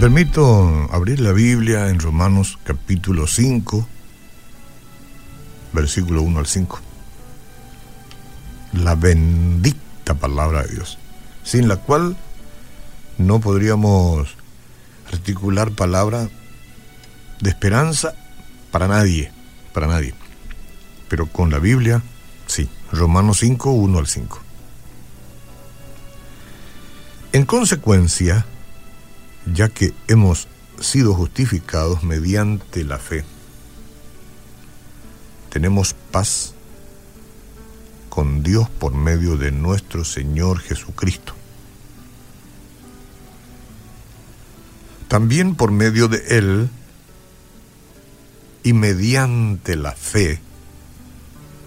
Permito abrir la Biblia en Romanos capítulo 5, versículo 1 al 5. La bendita palabra de Dios, sin la cual no podríamos articular palabra de esperanza para nadie, para nadie. Pero con la Biblia, sí. Romanos 5, 1 al 5. En consecuencia, ya que hemos sido justificados mediante la fe, tenemos paz con Dios por medio de nuestro Señor Jesucristo. También por medio de Él y mediante la fe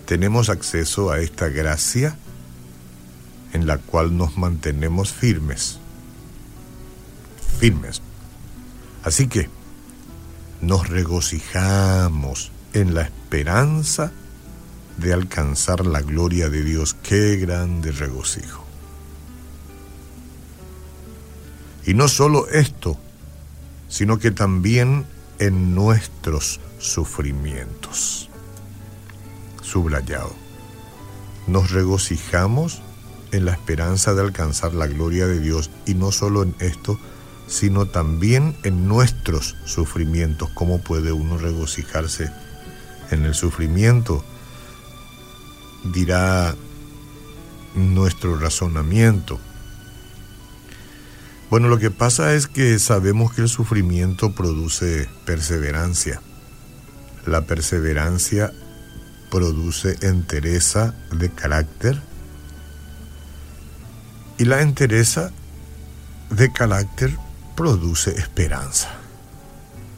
tenemos acceso a esta gracia en la cual nos mantenemos firmes. Firmes. Así que nos regocijamos en la esperanza de alcanzar la gloria de Dios. Qué grande regocijo. Y no solo esto, sino que también en nuestros sufrimientos. Subrayado. Nos regocijamos en la esperanza de alcanzar la gloria de Dios y no solo en esto, sino también en nuestros sufrimientos. ¿Cómo puede uno regocijarse en el sufrimiento? Dirá nuestro razonamiento. Bueno, lo que pasa es que sabemos que el sufrimiento produce perseverancia. La perseverancia produce entereza de carácter y la entereza de carácter produce esperanza.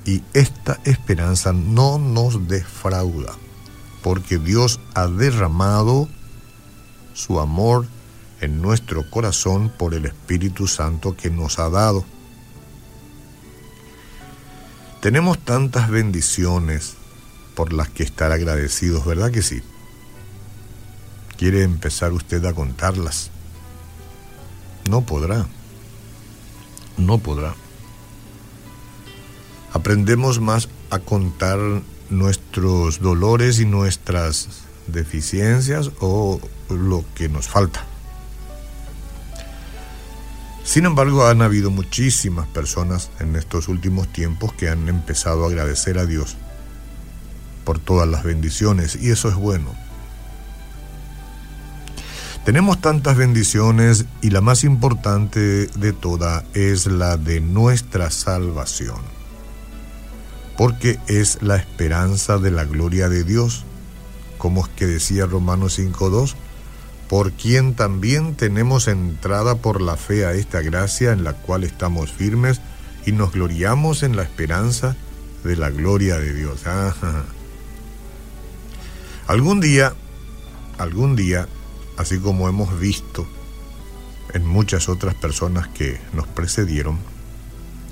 Y esta esperanza no nos defrauda, porque Dios ha derramado su amor en nuestro corazón por el Espíritu Santo que nos ha dado. Tenemos tantas bendiciones por las que estar agradecidos, ¿verdad que sí? ¿Quiere empezar usted a contarlas? No podrá. No podrá. Aprendemos más a contar nuestros dolores y nuestras deficiencias o lo que nos falta. Sin embargo, han habido muchísimas personas en estos últimos tiempos que han empezado a agradecer a Dios por todas las bendiciones y eso es bueno. Tenemos tantas bendiciones y la más importante de toda es la de nuestra salvación, porque es la esperanza de la gloria de Dios, como es que decía Romanos 5.2, por quien también tenemos entrada por la fe a esta gracia en la cual estamos firmes y nos gloriamos en la esperanza de la gloria de Dios. Algún día, algún día así como hemos visto en muchas otras personas que nos precedieron,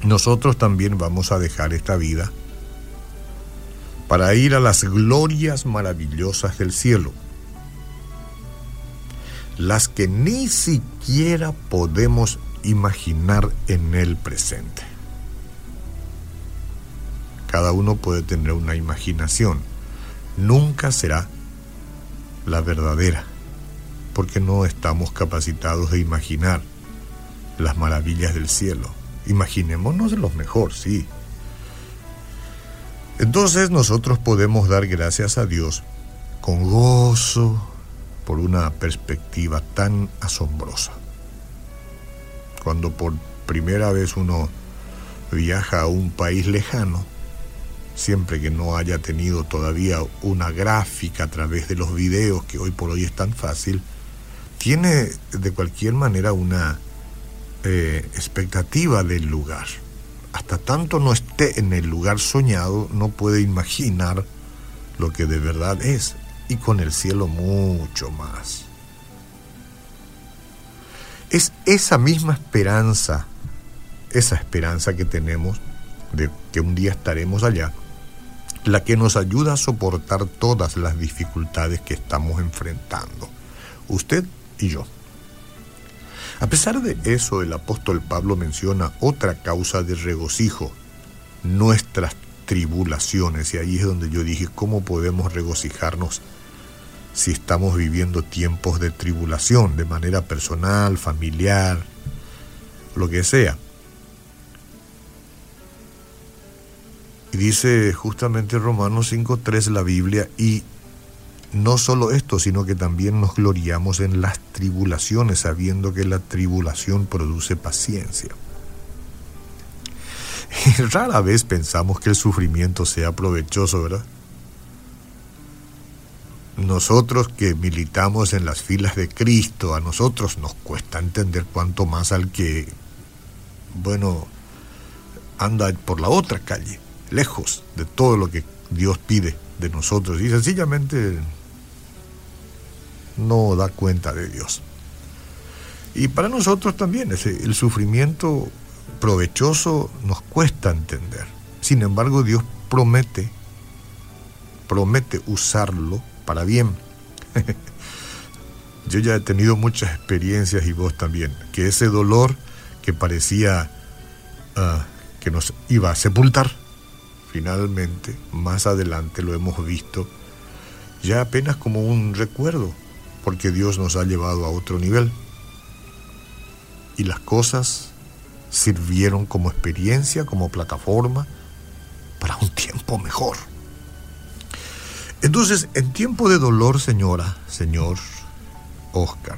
nosotros también vamos a dejar esta vida para ir a las glorias maravillosas del cielo, las que ni siquiera podemos imaginar en el presente. Cada uno puede tener una imaginación, nunca será la verdadera porque no estamos capacitados de imaginar las maravillas del cielo. Imaginémonos lo mejor, sí. Entonces nosotros podemos dar gracias a Dios con gozo por una perspectiva tan asombrosa. Cuando por primera vez uno viaja a un país lejano, siempre que no haya tenido todavía una gráfica a través de los videos que hoy por hoy es tan fácil, tiene de cualquier manera una eh, expectativa del lugar. Hasta tanto no esté en el lugar soñado, no puede imaginar lo que de verdad es. Y con el cielo mucho más. Es esa misma esperanza, esa esperanza que tenemos de que un día estaremos allá, la que nos ayuda a soportar todas las dificultades que estamos enfrentando. Usted y yo. A pesar de eso, el apóstol Pablo menciona otra causa de regocijo, nuestras tribulaciones. Y ahí es donde yo dije, ¿cómo podemos regocijarnos si estamos viviendo tiempos de tribulación, de manera personal, familiar, lo que sea? Y dice justamente Romanos 5.3 la Biblia, y no solo esto, sino que también nos gloriamos en las tribulaciones, sabiendo que la tribulación produce paciencia. Y rara vez pensamos que el sufrimiento sea provechoso, ¿verdad? Nosotros que militamos en las filas de Cristo, a nosotros nos cuesta entender cuánto más al que, bueno, anda por la otra calle, lejos de todo lo que Dios pide de nosotros y sencillamente no da cuenta de Dios. Y para nosotros también ese, el sufrimiento provechoso nos cuesta entender. Sin embargo, Dios promete, promete usarlo para bien. Yo ya he tenido muchas experiencias y vos también, que ese dolor que parecía ah, que nos iba a sepultar, finalmente, más adelante lo hemos visto, ya apenas como un recuerdo, porque Dios nos ha llevado a otro nivel. Y las cosas sirvieron como experiencia, como plataforma para un tiempo mejor. Entonces, en tiempo de dolor, señora, señor Oscar,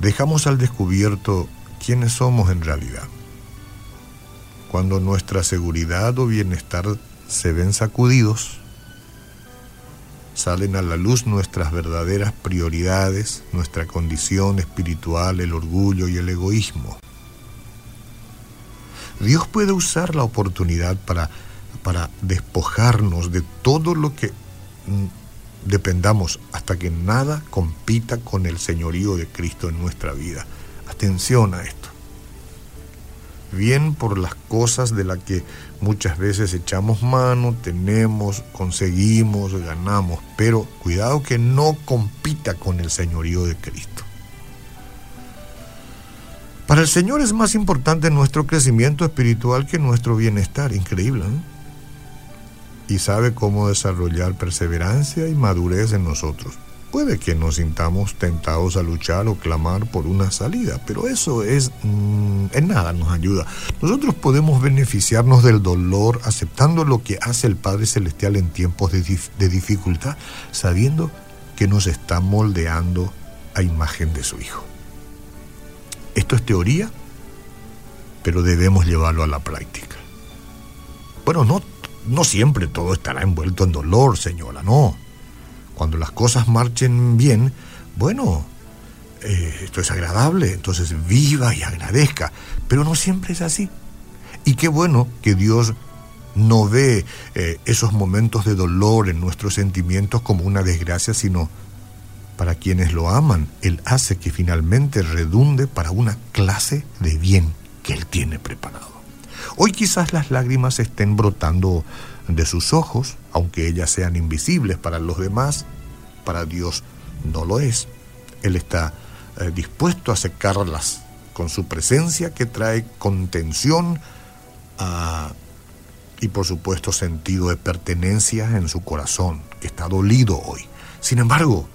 dejamos al descubierto quiénes somos en realidad. Cuando nuestra seguridad o bienestar se ven sacudidos, salen a la luz nuestras verdaderas prioridades, nuestra condición espiritual, el orgullo y el egoísmo. Dios puede usar la oportunidad para, para despojarnos de todo lo que mm, dependamos hasta que nada compita con el señorío de Cristo en nuestra vida. Atención a esto bien por las cosas de las que muchas veces echamos mano, tenemos, conseguimos, ganamos, pero cuidado que no compita con el señorío de Cristo. Para el Señor es más importante nuestro crecimiento espiritual que nuestro bienestar, increíble, ¿no? Y sabe cómo desarrollar perseverancia y madurez en nosotros. Puede que nos sintamos tentados a luchar o clamar por una salida, pero eso es mm, en nada nos ayuda. Nosotros podemos beneficiarnos del dolor aceptando lo que hace el Padre Celestial en tiempos de, de dificultad, sabiendo que nos está moldeando a imagen de su Hijo. Esto es teoría, pero debemos llevarlo a la práctica. Bueno, no, no siempre todo estará envuelto en dolor, señora, no cuando las cosas marchen bien, bueno, eh, esto es agradable, entonces viva y agradezca, pero no siempre es así. Y qué bueno que Dios no ve eh, esos momentos de dolor en nuestros sentimientos como una desgracia, sino para quienes lo aman, Él hace que finalmente redunde para una clase de bien que Él tiene preparado. Hoy quizás las lágrimas estén brotando de sus ojos, aunque ellas sean invisibles para los demás, para Dios no lo es. Él está eh, dispuesto a secarlas con su presencia que trae contención ah, y por supuesto sentido de pertenencia en su corazón, que está dolido hoy. Sin embargo,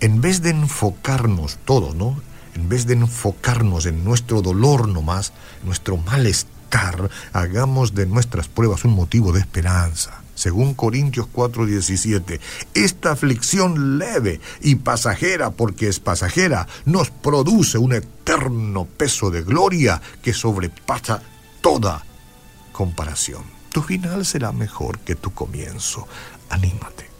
en vez de enfocarnos todos, ¿no? En vez de enfocarnos en nuestro dolor nomás, nuestro malestar, hagamos de nuestras pruebas un motivo de esperanza según Corintios 4:17, esta aflicción leve y pasajera, porque es pasajera, nos produce un eterno peso de gloria que sobrepasa toda comparación. Tu final será mejor que tu comienzo. Anímate.